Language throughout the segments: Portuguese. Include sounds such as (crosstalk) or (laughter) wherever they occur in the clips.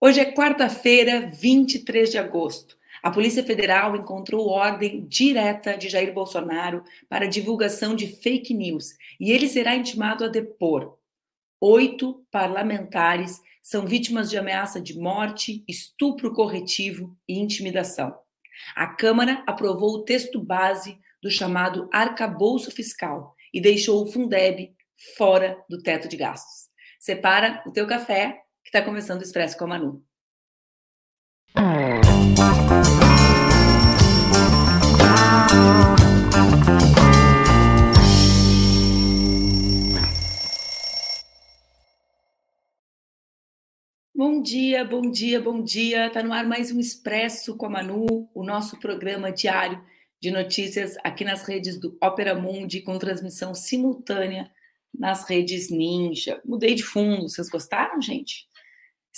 Hoje é quarta-feira, 23 de agosto. A Polícia Federal encontrou ordem direta de Jair Bolsonaro para divulgação de fake news e ele será intimado a depor. Oito parlamentares são vítimas de ameaça de morte, estupro corretivo e intimidação. A Câmara aprovou o texto base do chamado arcabouço fiscal e deixou o Fundeb fora do teto de gastos. Separa o teu café, que está começando o Expresso com a Manu. Bom dia, bom dia, bom dia. Tá no ar mais um Expresso com a Manu, o nosso programa diário de notícias aqui nas redes do Opera Mundi, com transmissão simultânea nas redes Ninja. Mudei de fundo, vocês gostaram, gente?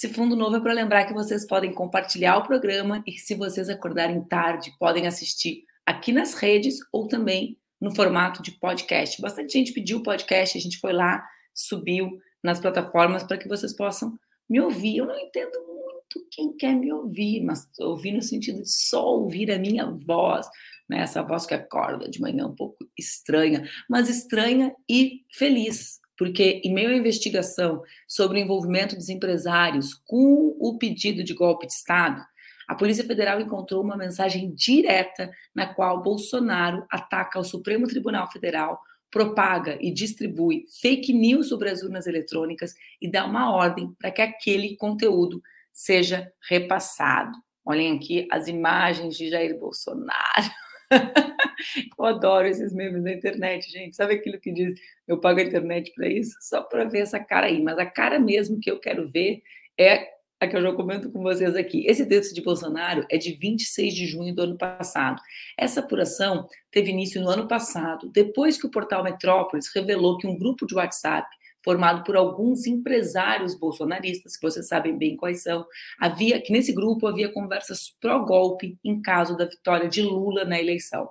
Esse fundo novo é para lembrar que vocês podem compartilhar o programa e que, se vocês acordarem tarde, podem assistir aqui nas redes ou também no formato de podcast. Bastante gente pediu podcast, a gente foi lá, subiu nas plataformas para que vocês possam me ouvir. Eu não entendo muito quem quer me ouvir, mas ouvir no sentido de só ouvir a minha voz, né? essa voz que acorda de manhã um pouco estranha, mas estranha e feliz, porque em meio à investigação sobre o envolvimento dos empresários com o pedido de golpe de Estado, a Polícia Federal encontrou uma mensagem direta na qual Bolsonaro ataca o Supremo Tribunal Federal, propaga e distribui fake news sobre as urnas eletrônicas e dá uma ordem para que aquele conteúdo seja repassado. Olhem aqui as imagens de Jair Bolsonaro. (laughs) eu adoro esses memes na internet, gente. Sabe aquilo que diz, eu pago a internet para isso? Só para ver essa cara aí. Mas a cara mesmo que eu quero ver é a que eu já comento com vocês aqui. Esse texto de Bolsonaro é de 26 de junho do ano passado. Essa apuração teve início no ano passado, depois que o portal Metrópolis revelou que um grupo de WhatsApp formado por alguns empresários bolsonaristas, que vocês sabem bem quais são, havia que nesse grupo havia conversas pró-golpe em caso da vitória de Lula na eleição.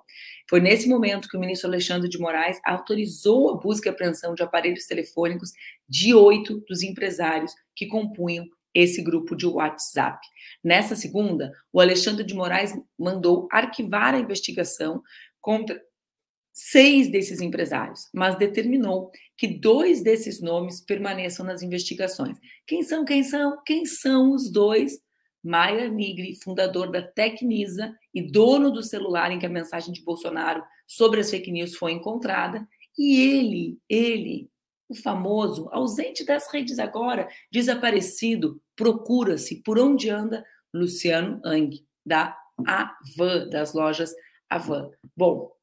Foi nesse momento que o ministro Alexandre de Moraes autorizou a busca e apreensão de aparelhos telefônicos de oito dos empresários que compunham esse grupo de WhatsApp. Nessa segunda, o Alexandre de Moraes mandou arquivar a investigação contra seis desses empresários, mas determinou que dois desses nomes permaneçam nas investigações. Quem são? Quem são? Quem são os dois? Maia Nigri, fundador da Tecnisa e dono do celular em que a mensagem de Bolsonaro sobre as fake news foi encontrada, e ele, ele, o famoso, ausente das redes agora, desaparecido, procura-se por onde anda Luciano Ang, da Avan, das lojas Avan. Bom,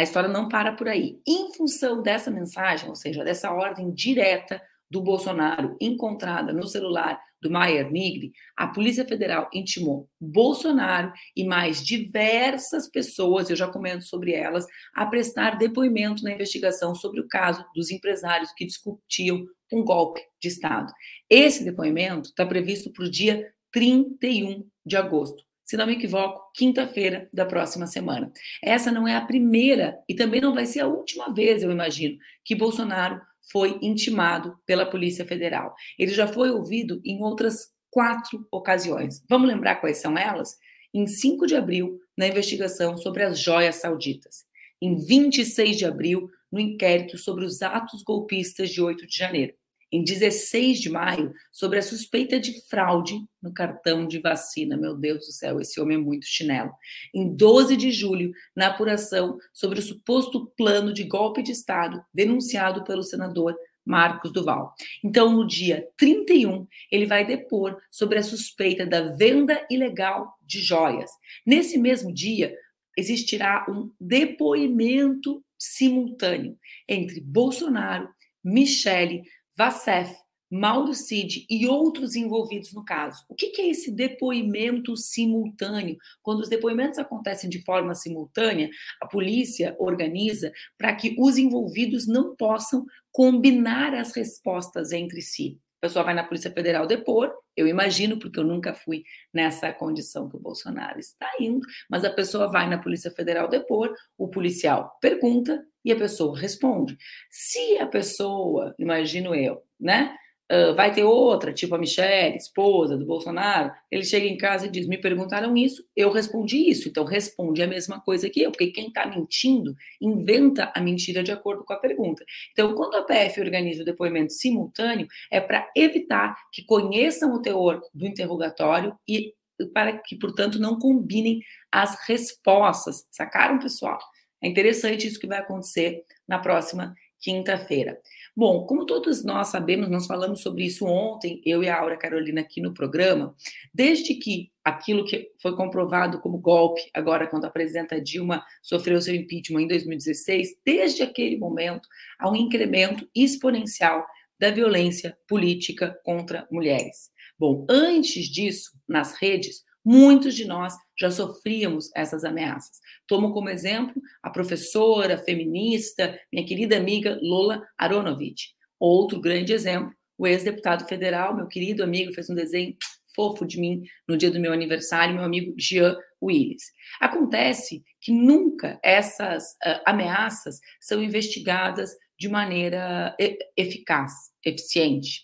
a história não para por aí. Em função dessa mensagem, ou seja, dessa ordem direta do Bolsonaro encontrada no celular do Maier Nigri, a Polícia Federal intimou Bolsonaro e mais diversas pessoas, eu já comento sobre elas, a prestar depoimento na investigação sobre o caso dos empresários que discutiam um golpe de Estado. Esse depoimento está previsto para o dia 31 de agosto se não me equivoco, quinta-feira da próxima semana. Essa não é a primeira e também não vai ser a última vez, eu imagino, que Bolsonaro foi intimado pela Polícia Federal. Ele já foi ouvido em outras quatro ocasiões. Vamos lembrar quais são elas? Em 5 de abril, na investigação sobre as joias sauditas. Em 26 de abril, no inquérito sobre os atos golpistas de 8 de janeiro em 16 de maio sobre a suspeita de fraude no cartão de vacina. Meu Deus do céu, esse homem é muito chinelo. Em 12 de julho, na apuração sobre o suposto plano de golpe de Estado denunciado pelo senador Marcos Duval. Então, no dia 31, ele vai depor sobre a suspeita da venda ilegal de joias. Nesse mesmo dia, existirá um depoimento simultâneo entre Bolsonaro, Michele, Vacef, Mauro Cid e outros envolvidos no caso. O que é esse depoimento simultâneo? Quando os depoimentos acontecem de forma simultânea, a polícia organiza para que os envolvidos não possam combinar as respostas entre si. A pessoa vai na Polícia Federal depor, eu imagino, porque eu nunca fui nessa condição que o Bolsonaro está indo, mas a pessoa vai na Polícia Federal depor, o policial pergunta e a pessoa responde. Se a pessoa, imagino eu, né, uh, vai ter outra, tipo a Michelle, esposa do Bolsonaro, ele chega em casa e diz: Me perguntaram isso, eu respondi isso, então responde a mesma coisa que eu, porque quem está mentindo inventa a mentira de acordo com a pergunta. Então, quando a PF organiza o depoimento simultâneo, é para evitar que conheçam o teor do interrogatório e para que, portanto, não combinem as respostas. Sacaram, pessoal? É interessante isso que vai acontecer na próxima quinta-feira. Bom, como todos nós sabemos, nós falamos sobre isso ontem, eu e a Aura Carolina aqui no programa, desde que aquilo que foi comprovado como golpe, agora quando a presidenta Dilma sofreu seu impeachment em 2016, desde aquele momento há um incremento exponencial da violência política contra mulheres. Bom, antes disso, nas redes, muitos de nós já sofríamos essas ameaças. Tomo como exemplo a professora feminista, minha querida amiga Lola Aronovich. Outro grande exemplo, o ex-deputado federal, meu querido amigo, fez um desenho fofo de mim no dia do meu aniversário, meu amigo Jean Willis. Acontece que nunca essas uh, ameaças são investigadas de maneira eficaz, eficiente.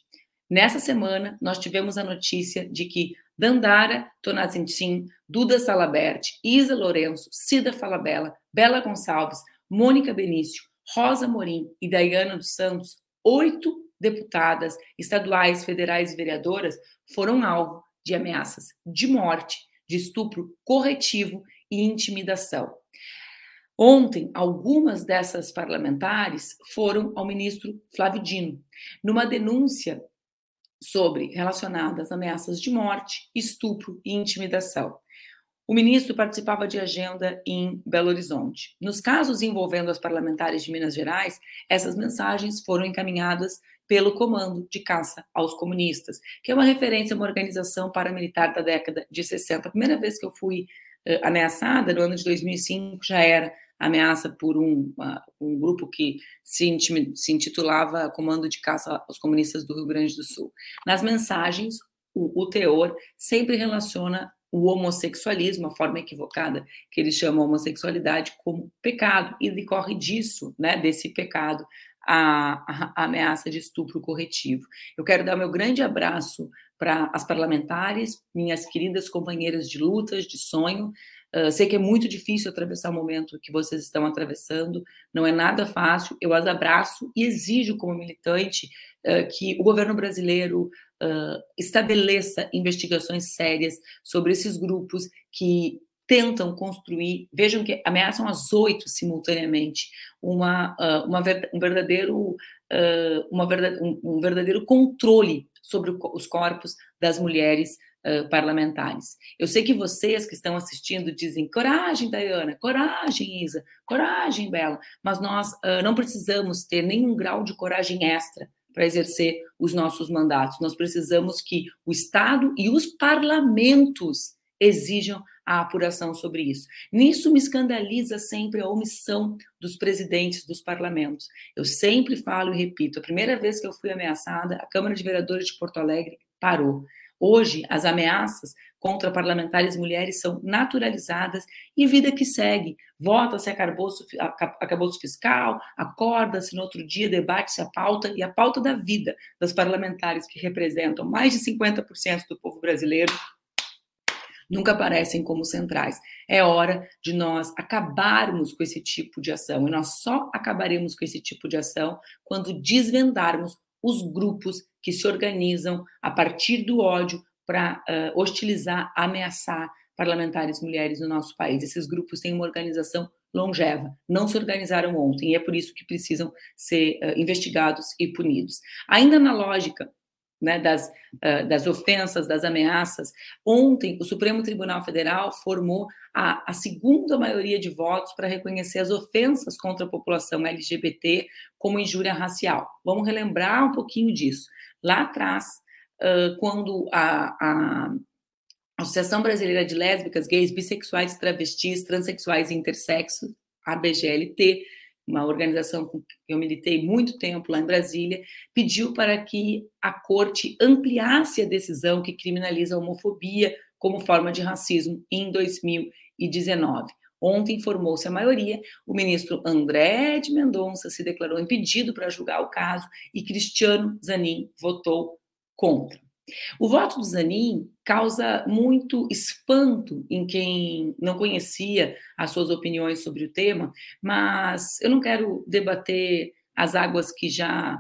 Nessa semana, nós tivemos a notícia de que Dandara Tonazentin, Duda Salabert, Isa Lourenço, Cida Falabella, Bela Gonçalves, Mônica Benício, Rosa Morim e Dayana dos Santos, oito deputadas estaduais, federais e vereadoras foram alvo de ameaças de morte, de estupro corretivo e intimidação. Ontem, algumas dessas parlamentares foram ao ministro Flávio Dino, numa denúncia sobre relacionadas ameaças de morte, estupro e intimidação. O ministro participava de agenda em Belo Horizonte. Nos casos envolvendo as parlamentares de Minas Gerais, essas mensagens foram encaminhadas pelo Comando de Caça aos Comunistas, que é uma referência a uma organização paramilitar da década de 60. A primeira vez que eu fui uh, ameaçada, no ano de 2005, já era ameaça por um, um grupo que se, se, intitulava Comando de Caça aos Comunistas do Rio Grande do Sul. Nas mensagens, o, o teor sempre relaciona o homossexualismo, a forma equivocada que eles chamam a homossexualidade, como pecado, e decorre disso, né, desse pecado, a, a, ameaça de estupro corretivo. Eu quero dar meu grande abraço para as parlamentares, minhas queridas companheiras de lutas, de sonho, Uh, sei que é muito difícil atravessar o momento que vocês estão atravessando, não é nada fácil. Eu as abraço e exijo, como militante, uh, que o governo brasileiro uh, estabeleça investigações sérias sobre esses grupos que tentam construir, vejam que ameaçam as oito simultaneamente, uma, uma um verdadeiro, uma um, um verdadeiro controle sobre os corpos das mulheres parlamentares. Eu sei que vocês que estão assistindo dizem coragem, Dayana, coragem, Isa, coragem, Bela, mas nós uh, não precisamos ter nenhum grau de coragem extra para exercer os nossos mandatos. Nós precisamos que o Estado e os parlamentos exijam a apuração sobre isso. Nisso me escandaliza sempre a omissão dos presidentes dos parlamentos. Eu sempre falo e repito: a primeira vez que eu fui ameaçada, a Câmara de Vereadores de Porto Alegre parou. Hoje, as ameaças contra parlamentares mulheres são naturalizadas e vida que segue. Vota-se acabouço fiscal, acorda-se no outro dia, debate-se a pauta e a pauta da vida das parlamentares que representam mais de 50% do povo brasileiro nunca aparecem como centrais. É hora de nós acabarmos com esse tipo de ação. E nós só acabaremos com esse tipo de ação quando desvendarmos os grupos que se organizam a partir do ódio para uh, hostilizar, ameaçar parlamentares mulheres no nosso país. Esses grupos têm uma organização longeva, não se organizaram ontem, e é por isso que precisam ser uh, investigados e punidos. Ainda na lógica né, das, uh, das ofensas, das ameaças. Ontem, o Supremo Tribunal Federal formou a, a segunda maioria de votos para reconhecer as ofensas contra a população LGBT como injúria racial. Vamos relembrar um pouquinho disso. Lá atrás, uh, quando a, a Associação Brasileira de Lésbicas, Gays, Bissexuais, Travestis, Transsexuais e Intersexo, a BGLT, uma organização com que eu militei muito tempo lá em Brasília, pediu para que a corte ampliasse a decisão que criminaliza a homofobia como forma de racismo em 2019. Ontem informou-se a maioria, o ministro André de Mendonça se declarou impedido para julgar o caso e Cristiano Zanin votou contra. O voto do Zanin causa muito espanto em quem não conhecia as suas opiniões sobre o tema, mas eu não quero debater as águas que já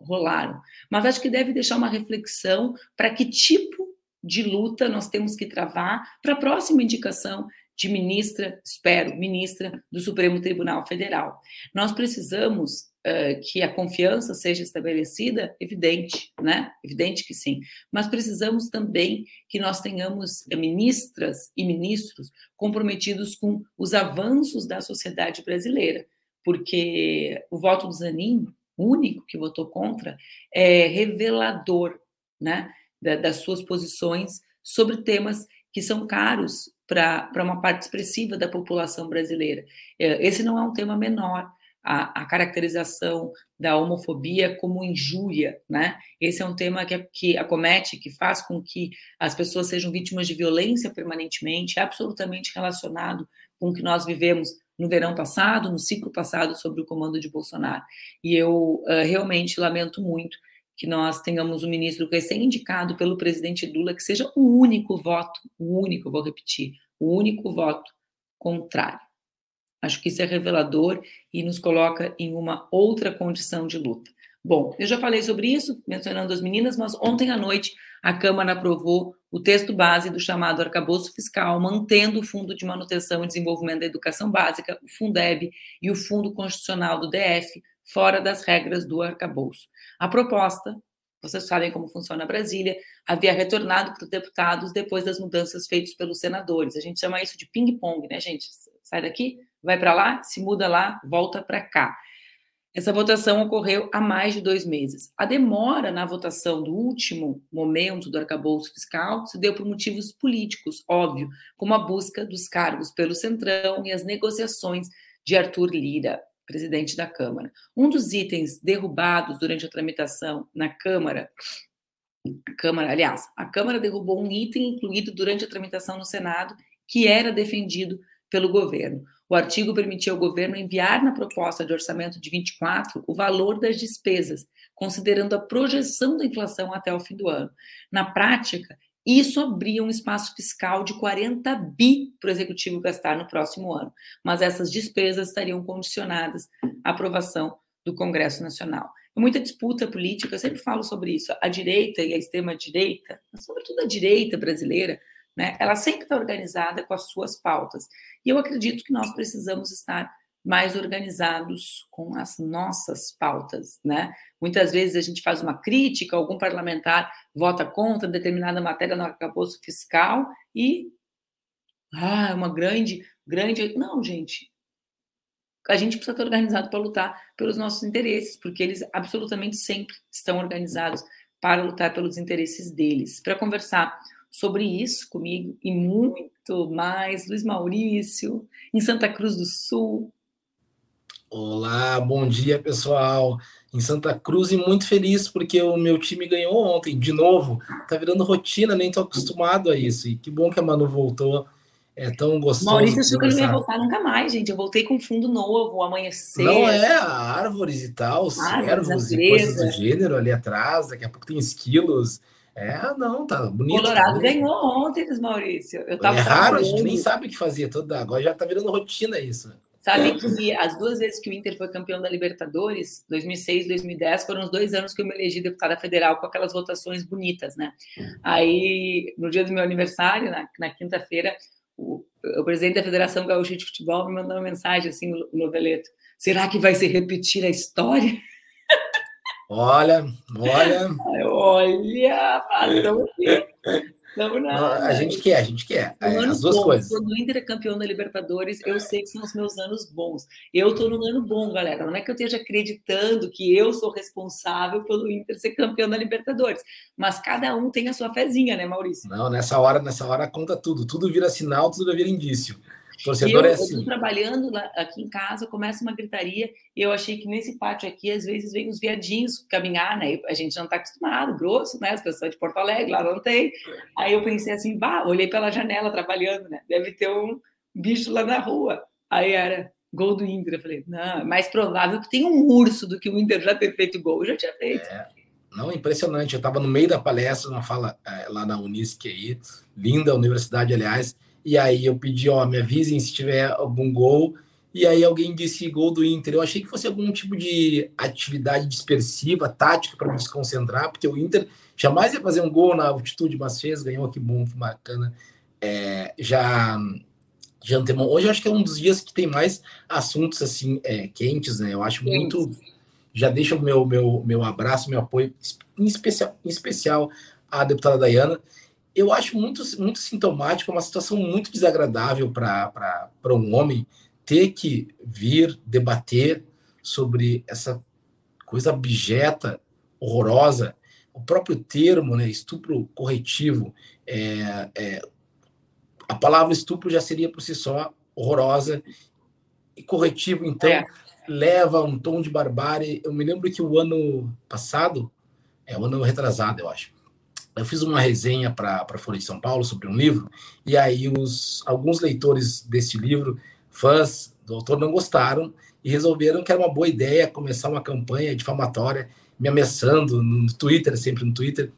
rolaram, mas acho que deve deixar uma reflexão para que tipo de luta nós temos que travar para a próxima indicação de ministra, espero, ministra do Supremo Tribunal Federal. Nós precisamos uh, que a confiança seja estabelecida, evidente, né? Evidente que sim. Mas precisamos também que nós tenhamos ministras e ministros comprometidos com os avanços da sociedade brasileira, porque o voto do Zanin, único que votou contra, é revelador, né? das suas posições sobre temas que são caros para uma parte expressiva da população brasileira. É, esse não é um tema menor, a, a, caracterização da homofobia como injúria, né? Esse é um tema que, que acomete, que faz com que as pessoas sejam vítimas de violência permanentemente, absolutamente relacionado com o que nós vivemos no verão passado, no ciclo passado, sobre o comando de Bolsonaro. E eu uh, realmente lamento muito que nós tenhamos um ministro recém-indicado pelo presidente Lula que seja o único voto, o único, vou repetir, o único voto contrário. Acho que isso é revelador e nos coloca em uma outra condição de luta. Bom, eu já falei sobre isso, mencionando as meninas, mas ontem à noite a Câmara aprovou o texto base do chamado arcabouço fiscal, mantendo o Fundo de Manutenção e Desenvolvimento da Educação Básica, o Fundeb e o Fundo Constitucional do DF, fora das regras do arcabouço. A proposta, vocês sabem como funciona Brasília, havia retornado para os deputados depois das mudanças feitas pelos senadores. A gente chama isso de ping-pong, né, gente? Sai daqui, vai para lá, se muda lá, volta para cá. Essa votação ocorreu há mais de dois meses. A demora na votação do último momento do arcabouço fiscal se deu por motivos políticos, óbvio, como a busca dos cargos pelo Centrão e as negociações de Arthur Lira presidente da Câmara. Um dos itens derrubados durante a tramitação na Câmara, Câmara, aliás, a Câmara derrubou um item incluído durante a tramitação no Senado que era defendido pelo governo. O artigo permitia ao governo enviar na proposta de orçamento de 24 o valor das despesas, considerando a projeção da inflação até o fim do ano. Na prática, isso abria um espaço fiscal de 40 bi para o executivo gastar no próximo ano, mas essas despesas estariam condicionadas à aprovação do Congresso Nacional. É muita disputa política, eu sempre falo sobre isso. A direita e a extrema-direita, sobretudo a direita brasileira, né, ela sempre está organizada com as suas pautas. E eu acredito que nós precisamos estar mais organizados com as nossas pautas, né? Muitas vezes a gente faz uma crítica, algum parlamentar vota contra determinada matéria no arcabouço fiscal e ah, uma grande, grande, não, gente. A gente precisa estar organizado para lutar pelos nossos interesses, porque eles absolutamente sempre estão organizados para lutar pelos interesses deles. Para conversar sobre isso comigo e muito mais, Luiz Maurício, em Santa Cruz do Sul, Olá, bom dia pessoal. Em Santa Cruz e muito feliz porque o meu time ganhou ontem, de novo. Tá virando rotina, nem tô acostumado a isso. E que bom que a Manu voltou. É tão gostoso. Maurício achou que ele não ia voltar nunca mais, gente. Eu voltei com fundo novo, amanhecer. Não é, árvores e tal, servos e coisas do gênero ali atrás. Daqui a pouco tem esquilos. É, não, tá bonito. Colorado tá ganhou ontem, Maurício. Eu tava é raro, a gente nem sabe o que fazia toda. Agora já tá virando rotina isso. Sabe que as duas vezes que o Inter foi campeão da Libertadores, 2006 e 2010, foram os dois anos que eu me elegi deputada federal com aquelas votações bonitas, né? Aí, no dia do meu aniversário, na, na quinta-feira, o, o, presidente da Federação Gaúcha de Futebol me mandou uma mensagem assim no noveleto. Será que vai se repetir a história? (laughs) Olha, olha. Olha, aqui. Não, não, a gente quer, a gente quer. É, as duas bom. coisas. Quando o Inter é campeão da Libertadores, eu sei que são os meus anos bons. Eu estou num ano bom, galera. Não é que eu esteja acreditando que eu sou responsável pelo Inter ser campeão da Libertadores. Mas cada um tem a sua fezinha, né, Maurício? Não, nessa hora, nessa hora conta tudo. Tudo vira sinal, tudo vira indício. Torcedor eu, é assim. Eu trabalhando lá, aqui em casa, começa uma gritaria, e eu achei que nesse pátio aqui, às vezes, vem os viadinhos caminhar, né? A gente não está acostumado, grosso, né? As pessoas de Porto Alegre, lá não tem. Aí eu pensei assim, bah, olhei pela janela trabalhando, né? Deve ter um bicho lá na rua. Aí era gol do Inter. Eu falei, não, é mais provável que tenha um urso do que o Inter já ter feito gol. Eu já tinha feito. É. não, impressionante. Eu estava no meio da palestra, uma fala é, lá na Unisc aí, linda universidade, aliás. E aí eu pedi, ó, me avisem se tiver algum gol. E aí alguém disse gol do Inter. Eu achei que fosse algum tipo de atividade dispersiva, tática para me desconcentrar, porque o Inter jamais ia fazer um gol na altitude, mas fez, ganhou, que bom, que bacana. É, já de antemão. Hoje eu acho que é um dos dias que tem mais assuntos assim é, quentes, né? Eu acho muito já deixo o meu, meu, meu abraço, meu apoio, em especial, em especial à deputada Dayana. Eu acho muito, muito sintomático, uma situação muito desagradável para um homem ter que vir debater sobre essa coisa abjeta, horrorosa, o próprio termo, né, estupro corretivo, é, é, a palavra estupro já seria por si só horrorosa, e corretivo, então, é. leva um tom de barbárie. Eu me lembro que o ano passado, é o ano retrasado, eu acho, eu fiz uma resenha para a Folha de São Paulo sobre um livro, e aí os, alguns leitores desse livro, fãs do autor, não gostaram e resolveram que era uma boa ideia começar uma campanha difamatória, me ameaçando no Twitter, sempre no Twitter.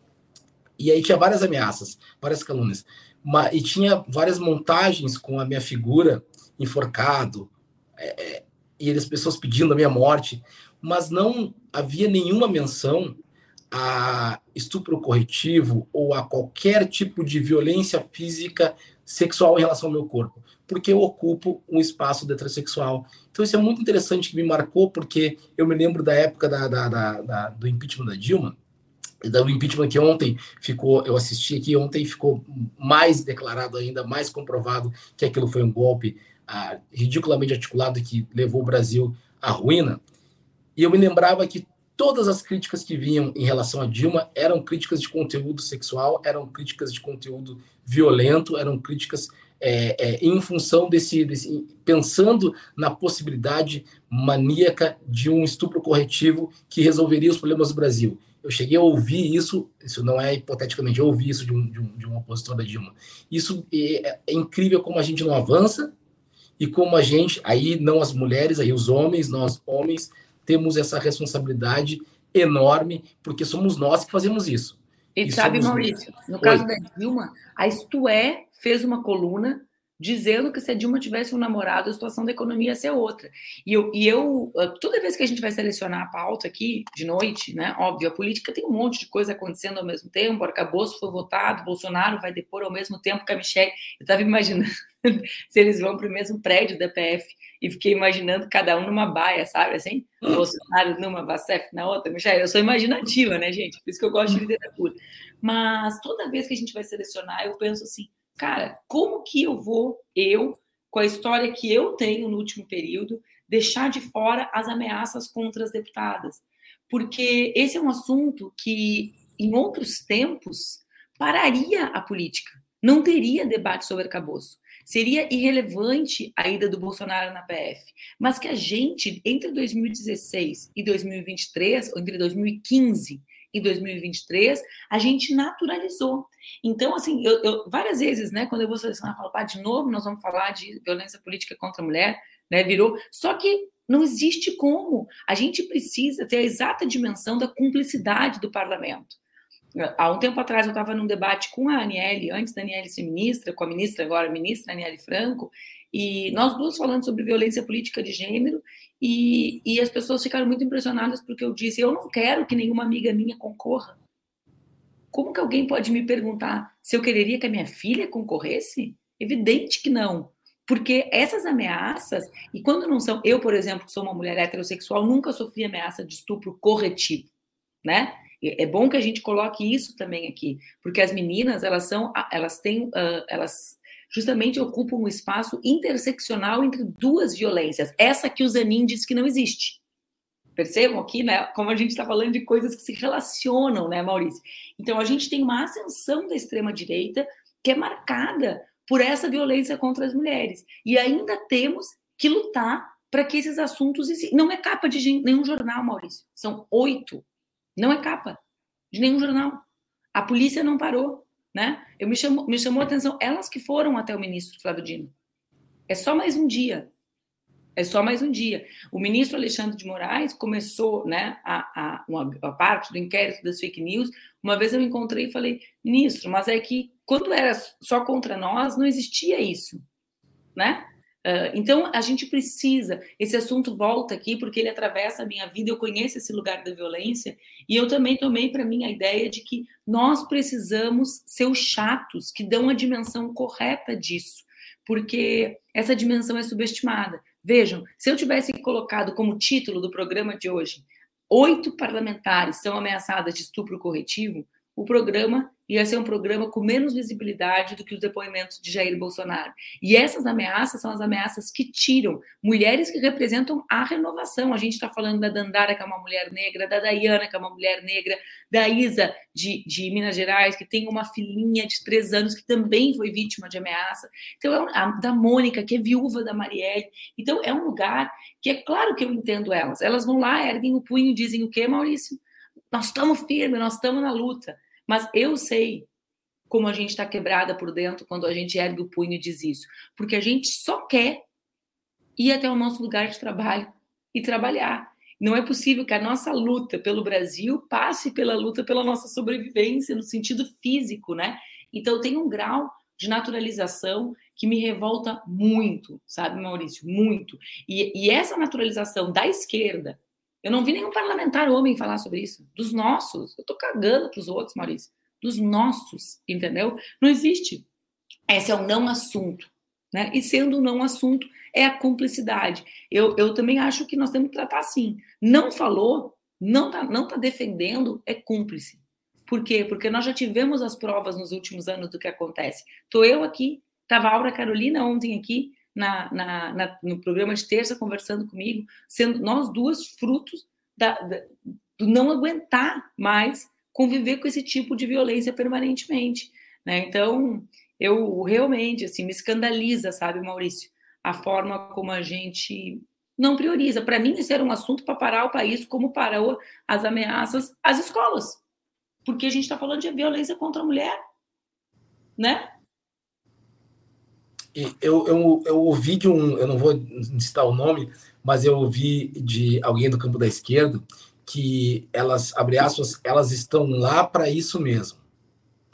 E aí tinha várias ameaças, várias calúnias. Uma, e tinha várias montagens com a minha figura enforcado, é, é e as pessoas pedindo a minha morte, mas não havia nenhuma menção a estupro corretivo ou a qualquer tipo de violência física sexual em relação ao meu corpo, porque eu ocupo um espaço heterossexual. Então isso é muito interessante que me marcou, porque eu me lembro da época da, da, da, da do impeachment da Dilma, do impeachment que ontem ficou, eu assisti aqui, ontem ficou mais declarado ainda, mais comprovado que aquilo foi um golpe ridiculamente articulado que levou o Brasil à ruína. E eu me lembrava que todas as críticas que vinham em relação a Dilma eram críticas de conteúdo sexual, eram críticas de conteúdo violento, eram críticas é, é, em função desse, desse, pensando na possibilidade maníaca de um estupro corretivo que resolveria os problemas do Brasil. Eu cheguei a ouvir isso, isso não é hipoteticamente, eu ouvi isso de um, de um, de um opositor da Dilma. Isso é, é incrível como a gente não avança, e como a gente, aí não as mulheres, aí os homens, nós homens, temos essa responsabilidade enorme, porque somos nós que fazemos isso. E, e sabe, Maurício, no Oi. caso da Dilma, a Isto É fez uma coluna dizendo que se a Dilma tivesse um namorado, a situação da economia ia ser outra. E eu, e eu, ah, toda vez que a gente vai selecionar a pauta aqui, de noite, né, óbvio, a política tem um monte de coisa acontecendo ao mesmo tempo, o arcabouço foi votado, Bolsonaro vai depor ao mesmo tempo que a Michelle, eu estava imaginando (laughs) se eles vão para o mesmo prédio da PF, e fiquei imaginando cada um numa baia, sabe, assim, Bolsonaro numa, Bacef na outra, Michelle, eu sou imaginativa, né, gente, por isso que eu gosto de literatura. Mas toda vez que a gente vai selecionar, eu penso assim, cara, como que eu vou, eu, com a história que eu tenho no último período, deixar de fora as ameaças contra as deputadas? Porque esse é um assunto que, em outros tempos, pararia a política. Não teria debate sobre arcabouço. Seria irrelevante a ida do Bolsonaro na PF. Mas que a gente, entre 2016 e 2023, ou entre 2015 em 2023, a gente naturalizou. Então, assim, eu, eu várias vezes, né, quando eu vou selecionar, eu falo, pá, de novo nós vamos falar de violência política contra a mulher, né, virou. Só que não existe como. A gente precisa ter a exata dimensão da cumplicidade do parlamento. Há um tempo atrás eu estava num debate com a Aniele, antes da Aniele ser ministra, com a ministra agora, a ministra Aniele Franco, e nós duas falando sobre violência política de gênero, e, e as pessoas ficaram muito impressionadas porque eu disse: eu não quero que nenhuma amiga minha concorra. Como que alguém pode me perguntar se eu quereria que a minha filha concorresse? Evidente que não. Porque essas ameaças, e quando não são, eu, por exemplo, que sou uma mulher heterossexual, nunca sofri ameaça de estupro corretivo, né? É bom que a gente coloque isso também aqui, porque as meninas, elas são, elas têm, uh, elas justamente ocupam um espaço interseccional entre duas violências. Essa que o Zanin diz que não existe. Percebam aqui, né? Como a gente está falando de coisas que se relacionam, né, Maurício? Então a gente tem uma ascensão da extrema direita que é marcada por essa violência contra as mulheres. E ainda temos que lutar para que esses assuntos. Não é capa de nenhum jornal, Maurício. São oito. Não é capa de nenhum jornal. A polícia não parou né? Eu me chamou, me chamou a atenção elas que foram até o ministro Flávio Dino. É só mais um dia. É só mais um dia. O ministro Alexandre de Moraes começou né, a, a, uma, a parte do inquérito das fake news. Uma vez eu encontrei e falei, ministro, mas é que quando era só contra nós, não existia isso, né? Uh, então, a gente precisa. Esse assunto volta aqui porque ele atravessa a minha vida. Eu conheço esse lugar da violência e eu também tomei para mim a ideia de que nós precisamos ser os chatos que dão a dimensão correta disso, porque essa dimensão é subestimada. Vejam, se eu tivesse colocado como título do programa de hoje: oito parlamentares são ameaçadas de estupro corretivo, o programa ia ser um programa com menos visibilidade do que os depoimentos de Jair Bolsonaro. E essas ameaças são as ameaças que tiram mulheres que representam a renovação. A gente está falando da Dandara, que é uma mulher negra, da Dayana, que é uma mulher negra, da Isa, de, de Minas Gerais, que tem uma filhinha de três anos que também foi vítima de ameaça. Então, é um, a, da Mônica, que é viúva da Marielle. Então, é um lugar que é claro que eu entendo elas. Elas vão lá, erguem o punho e dizem o quê, Maurício? Nós estamos firmes, nós estamos na luta. Mas eu sei como a gente está quebrada por dentro quando a gente ergue o punho e diz isso. Porque a gente só quer ir até o nosso lugar de trabalho e trabalhar. Não é possível que a nossa luta pelo Brasil passe pela luta pela nossa sobrevivência, no sentido físico, né? Então, tem um grau de naturalização que me revolta muito, sabe, Maurício? Muito. E, e essa naturalização da esquerda, eu não vi nenhum parlamentar homem falar sobre isso. Dos nossos. Eu tô cagando pros outros, Maurício. Dos nossos, entendeu? Não existe. Esse é o não assunto. Né? E sendo um não assunto, é a cumplicidade. Eu, eu também acho que nós temos que tratar assim. Não falou, não tá, não tá defendendo, é cúmplice. Por quê? Porque nós já tivemos as provas nos últimos anos do que acontece. Tô eu aqui, tava a Aura Carolina ontem aqui, na, na, na, no programa de terça conversando comigo, sendo nós duas frutos da, da, do não aguentar mais conviver com esse tipo de violência permanentemente. Né? Então, eu realmente assim me escandaliza, sabe, Maurício, a forma como a gente não prioriza. Para mim, isso era um assunto para parar o país, como parou as ameaças às escolas, porque a gente está falando de violência contra a mulher, né? Eu, eu, eu ouvi de um, eu não vou citar o nome, mas eu ouvi de alguém do campo da esquerda que elas, abre aspas, elas estão lá para isso mesmo,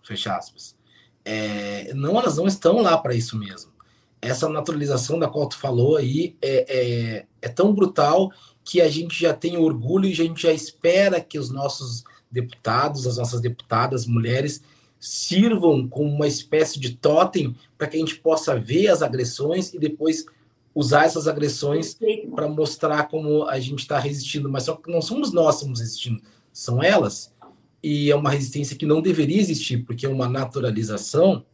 fecha aspas. É, não, elas não estão lá para isso mesmo. Essa naturalização da qual tu falou aí é, é, é tão brutal que a gente já tem orgulho e a gente já espera que os nossos deputados, as nossas deputadas mulheres, sirvam como uma espécie de totem para que a gente possa ver as agressões e depois usar essas agressões para mostrar como a gente está resistindo. Mas só que não somos nós que estamos resistindo, são elas. E é uma resistência que não deveria existir, porque é uma naturalização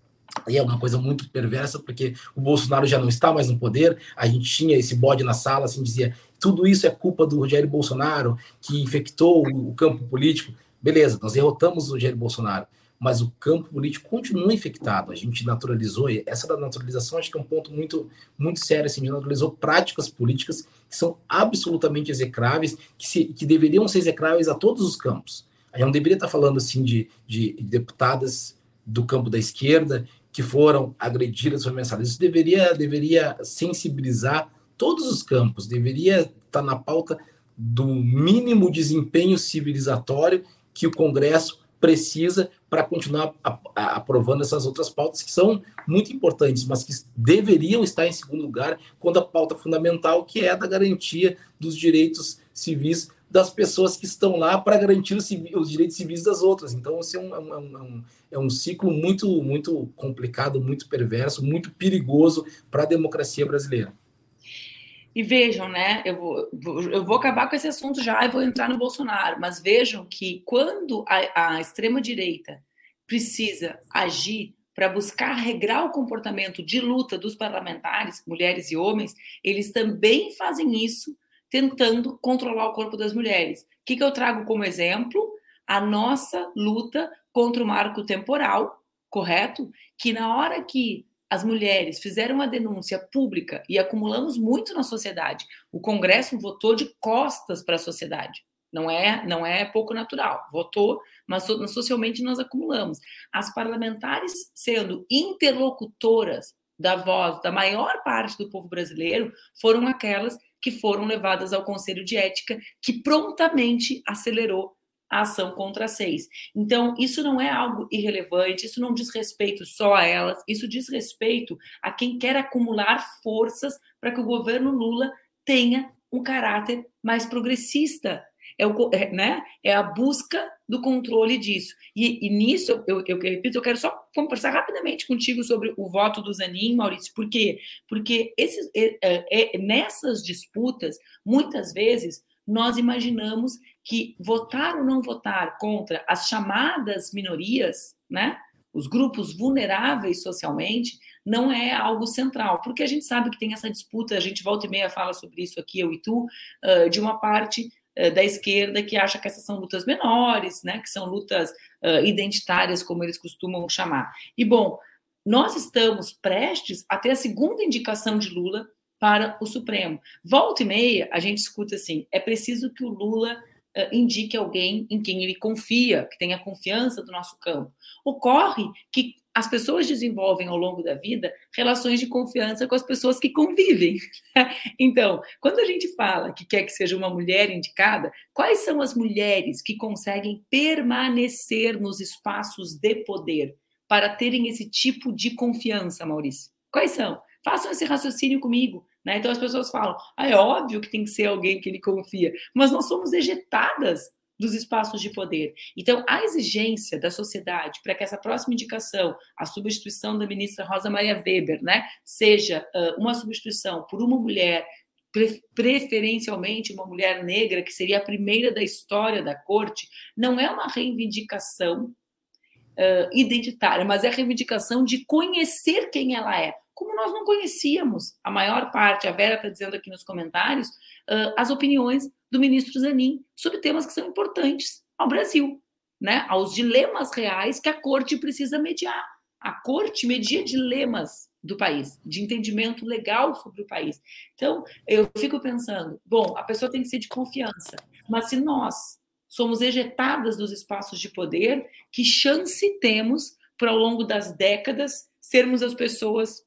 e é uma coisa muito perversa, porque o Bolsonaro já não está mais no poder. A gente tinha esse bode na sala, assim, dizia: tudo isso é culpa do Rogério Bolsonaro, que infectou o campo político. Beleza, nós derrotamos o Rogério Bolsonaro mas o campo político continua infectado. A gente naturalizou, essa da naturalização acho que é um ponto muito, muito sério, assim, a gente naturalizou práticas políticas que são absolutamente execráveis, que, se, que deveriam ser execráveis a todos os campos. A gente não deveria estar falando assim de, de deputadas do campo da esquerda que foram agredidas por mensagens. Isso deveria, deveria sensibilizar todos os campos, deveria estar na pauta do mínimo desempenho civilizatório que o Congresso precisa para continuar aprovando essas outras pautas que são muito importantes, mas que deveriam estar em segundo lugar quando a pauta fundamental, que é a da garantia dos direitos civis das pessoas que estão lá para garantir os, os, direitos civis das outras. Então, esse é um, é um, é um, é um ciclo muito, muito complicado, muito perverso, muito perigoso para a democracia brasileira. E vejam, né? Eu vou, eu vou acabar com esse assunto já e vou entrar no Bolsonaro, mas vejam que quando a, a extrema-direita precisa agir para buscar regrar o comportamento de luta dos parlamentares, mulheres e homens, eles também fazem isso tentando controlar o corpo das mulheres. O que, que eu trago como exemplo? A nossa luta contra o marco temporal, correto? Que na hora que as mulheres fizeram uma denúncia pública e acumulamos muito na sociedade. O Congresso votou de costas para a sociedade. Não é, não é pouco natural. Votou, mas socialmente nós acumulamos. As parlamentares sendo interlocutoras da voz da maior parte do povo brasileiro foram aquelas que foram levadas ao Conselho de Ética, que prontamente acelerou a ação contra seis. Então, isso não é algo irrelevante, isso não diz respeito só a elas, isso diz respeito a quem quer acumular forças para que o governo Lula tenha um caráter mais progressista. É, o, é, né? é a busca do controle disso. E, e nisso, eu, eu, eu, repito, eu quero só conversar rapidamente contigo sobre o voto do Zanin, Maurício. Por quê? Porque esses, é, é, é nessas disputas, muitas vezes, nós imaginamos que votar ou não votar contra as chamadas minorias, né, os grupos vulneráveis socialmente, não é algo central, porque a gente sabe que tem essa disputa, a gente volta e meia fala sobre isso aqui, eu e tu, de uma parte da esquerda que acha que essas são lutas menores, né, que são lutas identitárias, como eles costumam chamar. E, bom, nós estamos prestes a ter a segunda indicação de Lula para o Supremo. Volta e meia, a gente escuta assim: é preciso que o Lula indique alguém em quem ele confia, que tenha confiança do nosso campo. Ocorre que as pessoas desenvolvem ao longo da vida relações de confiança com as pessoas que convivem. (laughs) então, quando a gente fala que quer que seja uma mulher indicada, quais são as mulheres que conseguem permanecer nos espaços de poder para terem esse tipo de confiança, Maurício? Quais são? Façam esse raciocínio comigo. Né? Então as pessoas falam, ah, é óbvio que tem que ser alguém que ele confia, mas nós somos ejetadas dos espaços de poder. Então, a exigência da sociedade para que essa próxima indicação, a substituição da ministra Rosa Maria Weber, né, seja uh, uma substituição por uma mulher, preferencialmente uma mulher negra, que seria a primeira da história da corte, não é uma reivindicação uh, identitária, mas é a reivindicação de conhecer quem ela é como nós não conhecíamos, a maior parte, a Vera está dizendo aqui nos comentários, uh, as opiniões do ministro Zanin sobre temas que são importantes ao Brasil, né? aos dilemas reais que a corte precisa mediar. A corte media dilemas do país, de entendimento legal sobre o país. Então, eu fico pensando, bom, a pessoa tem que ser de confiança, mas se nós somos ejetadas dos espaços de poder, que chance temos para ao longo das décadas sermos as pessoas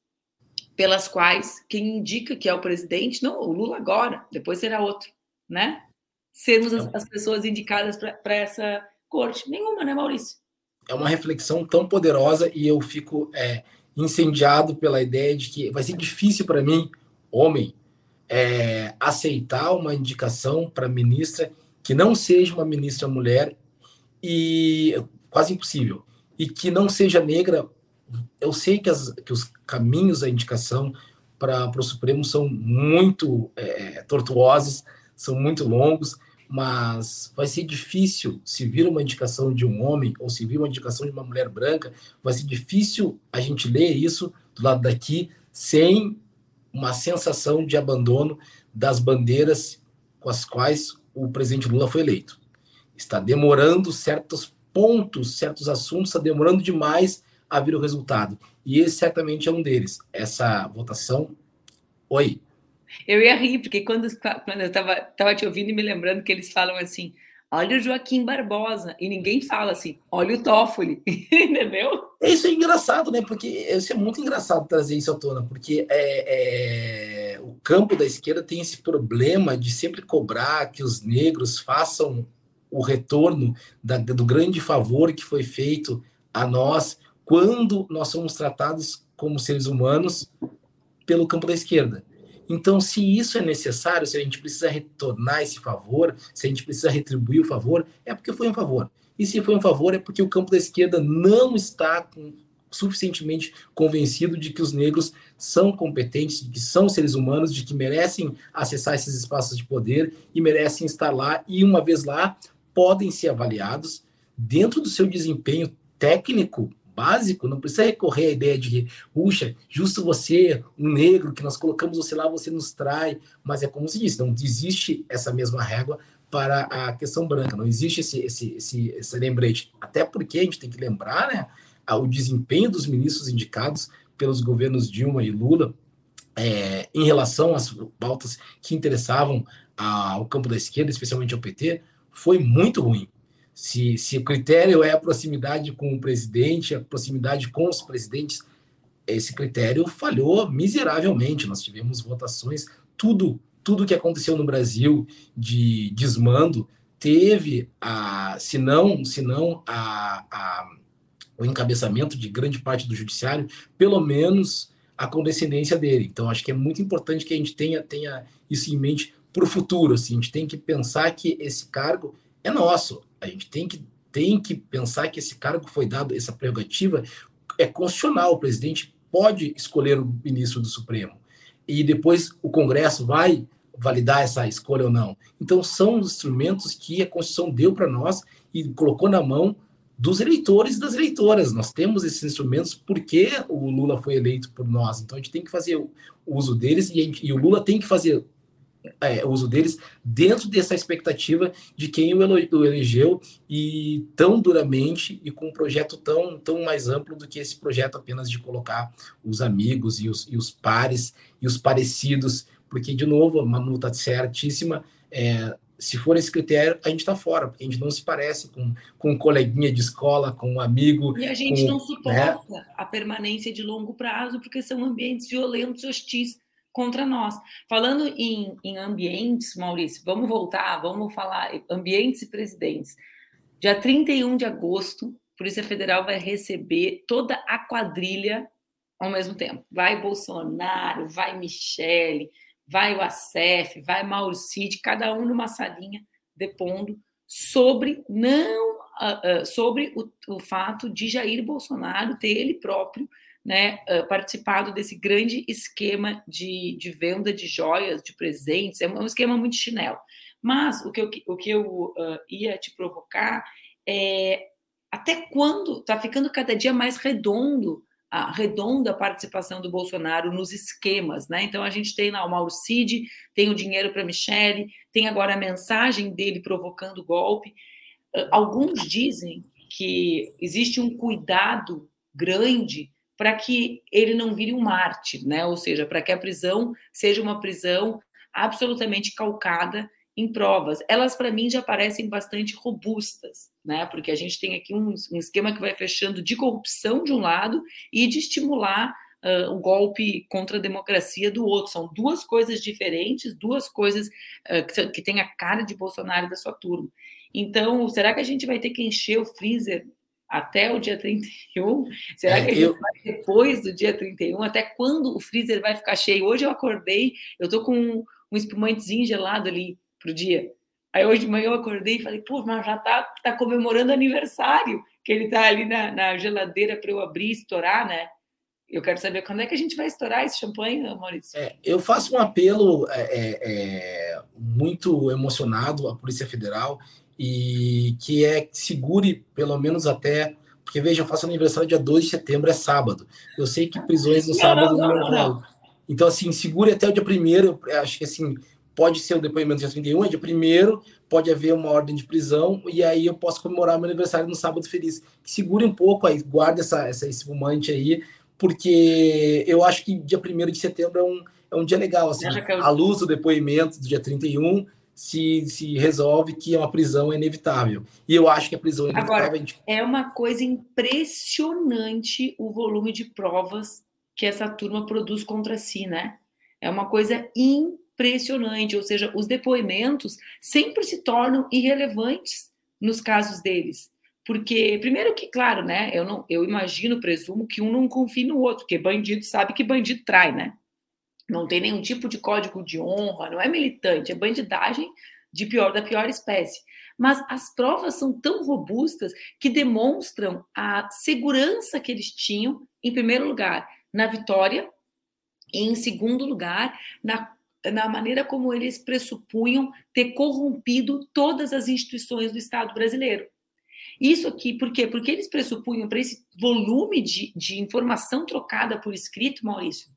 pelas quais quem indica que é o presidente, não, o Lula agora, depois será outro, né? Sermos as, as pessoas indicadas para essa corte. Nenhuma, né, Maurício? É uma reflexão tão poderosa e eu fico é, incendiado pela ideia de que vai ser difícil para mim, homem, é, aceitar uma indicação para ministra que não seja uma ministra mulher e quase impossível e que não seja negra eu sei que, as, que os caminhos da indicação para o Supremo são muito é, tortuosos, são muito longos, mas vai ser difícil se vir uma indicação de um homem ou se vir uma indicação de uma mulher branca, vai ser difícil a gente ler isso do lado daqui sem uma sensação de abandono das bandeiras com as quais o presidente Lula foi eleito. Está demorando certos pontos, certos assuntos, está demorando demais a vir o resultado. E esse certamente é um deles. Essa votação. Oi. Eu ia rir, porque quando, quando eu estava te ouvindo e me lembrando que eles falam assim: olha o Joaquim Barbosa, e ninguém fala assim, olha o Toffoli, (laughs) entendeu? Isso é engraçado, né? Porque isso é muito engraçado trazer isso à tona, porque é, é, o campo da esquerda tem esse problema de sempre cobrar que os negros façam o retorno da, do grande favor que foi feito a nós quando nós somos tratados como seres humanos pelo campo da esquerda. Então, se isso é necessário, se a gente precisa retornar esse favor, se a gente precisa retribuir o favor, é porque foi um favor. E se foi um favor, é porque o campo da esquerda não está suficientemente convencido de que os negros são competentes, de que são seres humanos, de que merecem acessar esses espaços de poder e merecem estar lá. E uma vez lá, podem ser avaliados dentro do seu desempenho técnico básico, não precisa recorrer à ideia de puxa, justo você, um negro, que nós colocamos você lá, você nos trai. Mas é como se disse, não existe essa mesma régua para a questão branca, não existe esse, esse, esse, esse lembrete. Até porque a gente tem que lembrar né, o desempenho dos ministros indicados pelos governos Dilma e Lula é, em relação às pautas que interessavam ao campo da esquerda, especialmente ao PT, foi muito ruim se, se o critério é a proximidade com o presidente, a proximidade com os presidentes, esse critério falhou miseravelmente. Nós tivemos votações, tudo, tudo que aconteceu no Brasil de desmando teve a, se não, se não a, a, o encabeçamento de grande parte do judiciário, pelo menos a condescendência dele. Então, acho que é muito importante que a gente tenha, tenha isso em mente para o futuro. Assim, a gente tem que pensar que esse cargo é nosso. A gente tem que, tem que pensar que esse cargo foi dado, essa prerrogativa é constitucional. O presidente pode escolher o ministro do Supremo. E depois o Congresso vai validar essa escolha ou não. Então, são instrumentos que a Constituição deu para nós e colocou na mão dos eleitores e das eleitoras. Nós temos esses instrumentos porque o Lula foi eleito por nós. Então, a gente tem que fazer o uso deles e, gente, e o Lula tem que fazer é, o uso deles dentro dessa expectativa de quem o elegeu e tão duramente e com um projeto tão, tão mais amplo do que esse projeto apenas de colocar os amigos e os, e os pares e os parecidos, porque, de novo, a Manu está certíssima, é, se for esse critério, a gente está fora, porque a gente não se parece com, com um coleguinha de escola, com um amigo. E a gente com, não suporta né? a permanência de longo prazo, porque são ambientes violentos hostis contra nós. Falando em, em ambientes, Maurício, vamos voltar, vamos falar ambientes e presidentes. Dia 31 de agosto, Polícia Federal vai receber toda a quadrilha ao mesmo tempo. Vai Bolsonaro, vai Michele, vai o Acef, vai Mauro Cid, cada um numa salinha depondo sobre não uh, uh, sobre o, o, fato de Jair Bolsonaro ter ele próprio né, uh, participado desse grande esquema de, de venda de joias, de presentes, é um esquema muito chinelo. Mas o que eu, o que eu ia te provocar é até quando está ficando cada dia mais redondo a redonda participação do Bolsonaro nos esquemas, né? Então a gente tem lá o Mauro Cid, tem o dinheiro para Michele, tem agora a mensagem dele provocando golpe. Alguns dizem que existe um cuidado grande para que ele não vire um mártir, né? Ou seja, para que a prisão seja uma prisão absolutamente calcada em provas. Elas, para mim, já parecem bastante robustas, né? Porque a gente tem aqui um, um, esquema que vai fechando de corrupção de um lado e de estimular uh, o golpe contra a democracia do outro. São duas coisas diferentes, duas coisas uh, que, que têm a cara de Bolsonaro e da sua turma. Então, será que a gente vai ter que encher o freezer até o dia 31? Será é, que eu... vai depois do dia 31? Até quando o freezer vai ficar cheio? Hoje eu acordei, eu tô com um, um espumantezinho gelado ali pro dia. Aí hoje de manhã eu acordei e falei, pô, mas já tá, tá comemorando aniversário, que ele tá ali na, na geladeira para eu abrir e estourar, né? Eu quero saber quando é que a gente vai estourar esse champanhe, Maurício. É, eu faço um apelo é, é, é muito emocionado à Polícia Federal e que é que segure pelo menos até. Porque veja, eu faço aniversário dia 2 de setembro, é sábado. Eu sei que prisões no não, sábado não, não, não, Então, assim, segure até o dia primeiro. Acho que assim, pode ser o depoimento dia 31, é dia primeiro, pode haver uma ordem de prisão, e aí eu posso comemorar meu aniversário no sábado feliz. Segure um pouco aí, guarda essa, essa, esse fumante aí, porque eu acho que dia 1 de setembro é um, é um dia legal, assim, à luz do depoimento do dia 31, se, se resolve que uma prisão é inevitável. E eu acho que a prisão é inevitável. Agora, é uma coisa impressionante o volume de provas que essa turma produz contra si, né? É uma coisa impressionante impressionante, ou seja, os depoimentos sempre se tornam irrelevantes nos casos deles. Porque, primeiro que, claro, né, eu, não, eu imagino, presumo que um não confie no outro, porque bandido sabe que bandido trai, né? Não tem nenhum tipo de código de honra, não é militante, é bandidagem de pior da pior espécie. Mas as provas são tão robustas que demonstram a segurança que eles tinham, em primeiro lugar, na vitória, e em segundo lugar, na na maneira como eles pressupunham ter corrompido todas as instituições do Estado brasileiro. Isso aqui, por quê? Porque eles pressupunham para esse volume de, de informação trocada por escrito, Maurício,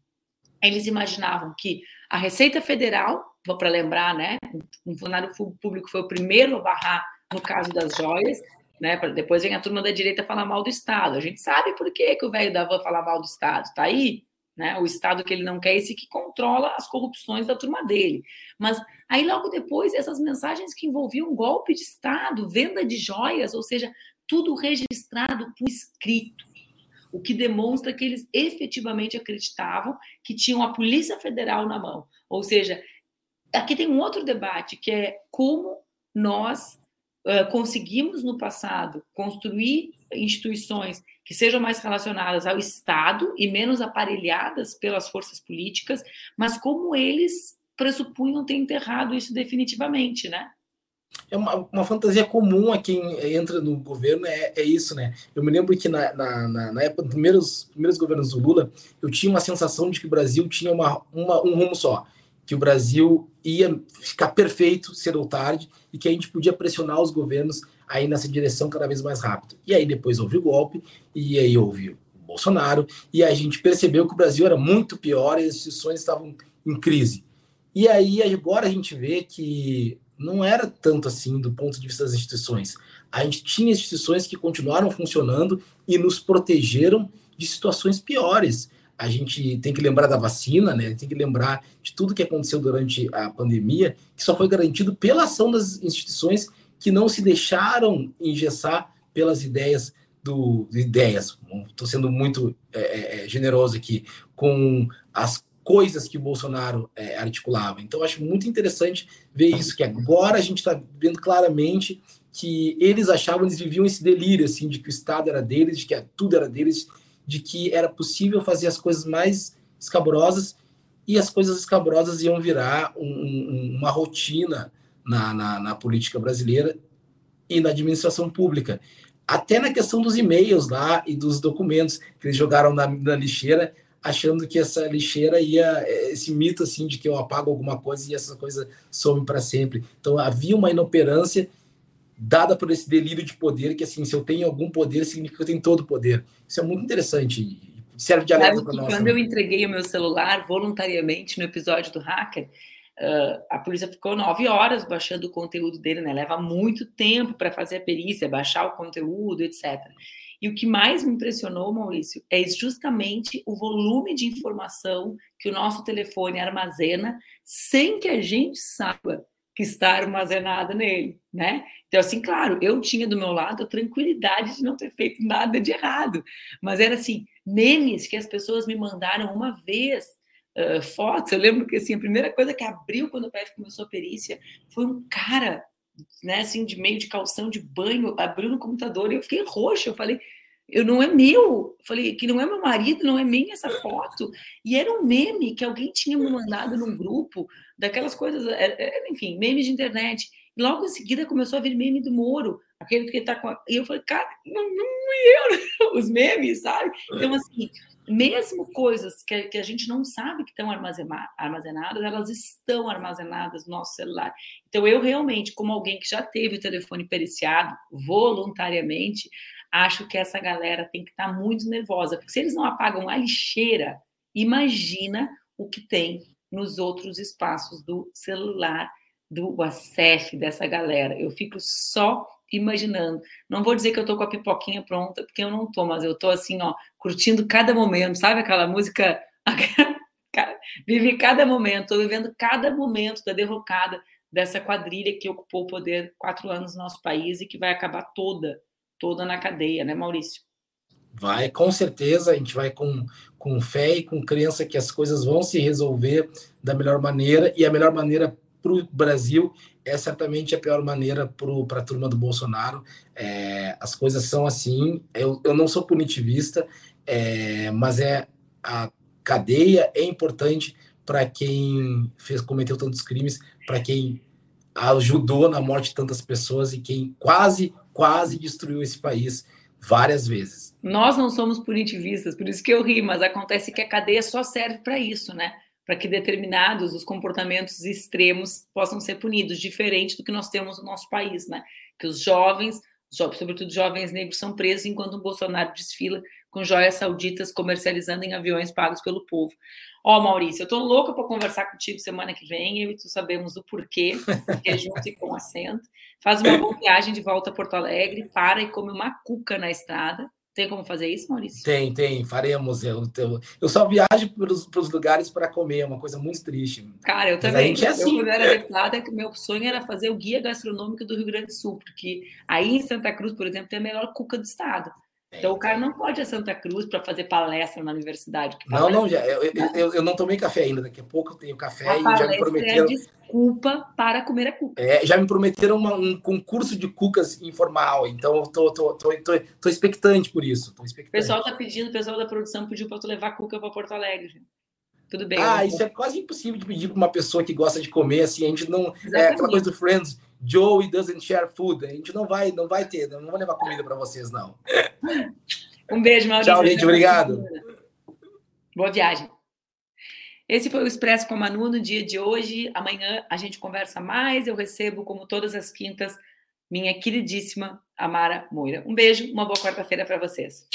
eles imaginavam que a Receita Federal, para lembrar, né, o funcionário público foi o primeiro a barrar no caso das joias, né, depois vem a turma da direita falar mal do Estado. A gente sabe por que, que o velho da van fala mal do Estado, tá aí? Né? O Estado que ele não quer, esse que controla as corrupções da turma dele. Mas aí, logo depois, essas mensagens que envolviam golpe de Estado, venda de joias, ou seja, tudo registrado por escrito. O que demonstra que eles efetivamente acreditavam que tinham a Polícia Federal na mão. Ou seja, aqui tem um outro debate que é como nós uh, conseguimos no passado construir instituições que sejam mais relacionadas ao Estado e menos aparelhadas pelas forças políticas, mas como eles pressupunham ter enterrado isso definitivamente, né? É uma, uma fantasia comum a quem entra no governo, é, é isso, né? Eu me lembro que na, na, na, na época dos primeiros, primeiros governos do Lula, eu tinha uma sensação de que o Brasil tinha uma, uma, um rumo só, que o Brasil ia ficar perfeito cedo ou tarde e que a gente podia pressionar os governos aí nessa direção cada vez mais rápido. E aí depois houve o golpe, e aí houve o Bolsonaro, e a gente percebeu que o Brasil era muito pior e as instituições estavam em crise. E aí agora a gente vê que não era tanto assim do ponto de vista das instituições. A gente tinha instituições que continuaram funcionando e nos protegeram de situações piores. A gente tem que lembrar da vacina, né? Tem que lembrar de tudo que aconteceu durante a pandemia, que só foi garantido pela ação das instituições que não se deixaram engessar pelas ideias do ideias. Estou sendo muito é, é, é, generoso aqui com as coisas que Bolsonaro é, articulava. Então, acho muito interessante ver isso, que agora a gente está vendo claramente que eles achavam, eles viviam esse delírio, assim, de que o Estado era deles, de que tudo era deles, de que era possível fazer as coisas mais escabrosas e as coisas escabrosas iam virar um, um, uma rotina na, na, na política brasileira e na administração pública. Até na questão dos e-mails lá e dos documentos que eles jogaram na, na lixeira, achando que essa lixeira ia esse mito assim de que eu apago alguma coisa e essa coisa some para sempre. Então havia uma inoperância dada por esse delírio de poder que assim, se eu tenho algum poder significa que eu tenho todo o poder. Isso é muito interessante. Serve de alerta para nós. Quando né? eu entreguei o meu celular voluntariamente no episódio do hacker, uh, a polícia ficou nove horas baixando o conteúdo dele, né? Leva muito tempo para fazer a perícia, baixar o conteúdo, etc. E o que mais me impressionou, Maurício, é justamente o volume de informação que o nosso telefone armazena sem que a gente saiba que está armazenada nele, né? Então, assim, claro, eu tinha do meu lado a tranquilidade de não ter feito nada de errado, mas era assim, memes que as pessoas me mandaram uma vez, uh, fotos, eu lembro que, assim, a primeira coisa que abriu quando o PF começou a perícia foi um cara né, assim, de meio de calção de banho, abriu no computador e eu fiquei roxa. Eu falei, eu não é meu. Eu falei, que não é meu marido, não é minha essa foto. E era um meme que alguém tinha me mandado num grupo, daquelas coisas, é, é, enfim, memes de internet. E logo em seguida começou a vir meme do Moro, aquele que tá com. A... E eu falei, cara, não, não eu, (laughs) os memes, sabe? Então, assim, mesmo coisas que, que a gente não sabe que estão armazenadas, elas estão armazenadas no nosso celular. Então, eu realmente, como alguém que já teve o telefone periciado voluntariamente, acho que essa galera tem que estar tá muito nervosa, porque se eles não apagam a lixeira, imagina o que tem nos outros espaços do celular, do WhatsApp dessa galera. Eu fico só imaginando. Não vou dizer que eu tô com a pipoquinha pronta, porque eu não tô, mas eu tô assim, ó, curtindo cada momento, sabe aquela música? (laughs) Vivi cada momento, tô vivendo cada momento da derrocada dessa quadrilha que ocupou o poder quatro anos no nosso país e que vai acabar toda, toda na cadeia, né, Maurício? Vai, com certeza, a gente vai com, com fé e com crença que as coisas vão se resolver da melhor maneira, e a melhor maneira para o Brasil é certamente a pior maneira para a turma do Bolsonaro. É, as coisas são assim. Eu, eu não sou punitivista, é, mas é a cadeia é importante para quem fez cometeu tantos crimes, para quem ajudou na morte de tantas pessoas e quem quase quase destruiu esse país várias vezes. Nós não somos punitivistas, por isso que eu ri, mas acontece que a cadeia só serve para isso, né? Para que determinados os comportamentos extremos possam ser punidos, diferente do que nós temos no nosso país, né? Que os jovens, sobretudo jovens negros, são presos enquanto o Bolsonaro desfila com joias sauditas comercializando em aviões pagos pelo povo. Ó, oh, Maurício, eu tô louca para conversar contigo semana que vem, eu e tu sabemos o porquê, porque é junto e com acento. Faz uma boa viagem de volta a Porto Alegre, para e come uma cuca na estrada, tem como fazer isso, Maurício? Tem, tem, faremos. Eu, eu, eu só viajo para os lugares para comer, é uma coisa muito triste. Cara, eu também. é assim. Eu, quando era deputada, meu sonho era fazer o guia gastronômico do Rio Grande do Sul, porque aí em Santa Cruz, por exemplo, tem a melhor cuca do estado. Então o cara não pode ir a Santa Cruz para fazer palestra na universidade. Não, não, já, eu, eu, eu, não tomei café ainda. Daqui a pouco eu tenho café a e já me é prometeram. É desculpa para comer a cuca. É, já me prometeram uma, um concurso de cucas informal, então eu tô, tô, tô, tô, tô expectante por isso. Expectante. O pessoal está pedindo, o pessoal da produção pediu para tu levar cuca para Porto Alegre. Tudo bem. Ah, isso é quase impossível de pedir para uma pessoa que gosta de comer, assim, a gente não. Exatamente. É aquela coisa do Friends, Joey doesn't share food. A gente não vai, não vai ter, não vai levar comida para vocês, não. (laughs) Um beijo, Maurício. Tchau, gente. Obrigado. Boa viagem. Esse foi o Expresso com a Manu no dia de hoje. Amanhã a gente conversa mais. Eu recebo, como todas as quintas, minha queridíssima Amara Moira. Um beijo, uma boa quarta-feira para vocês.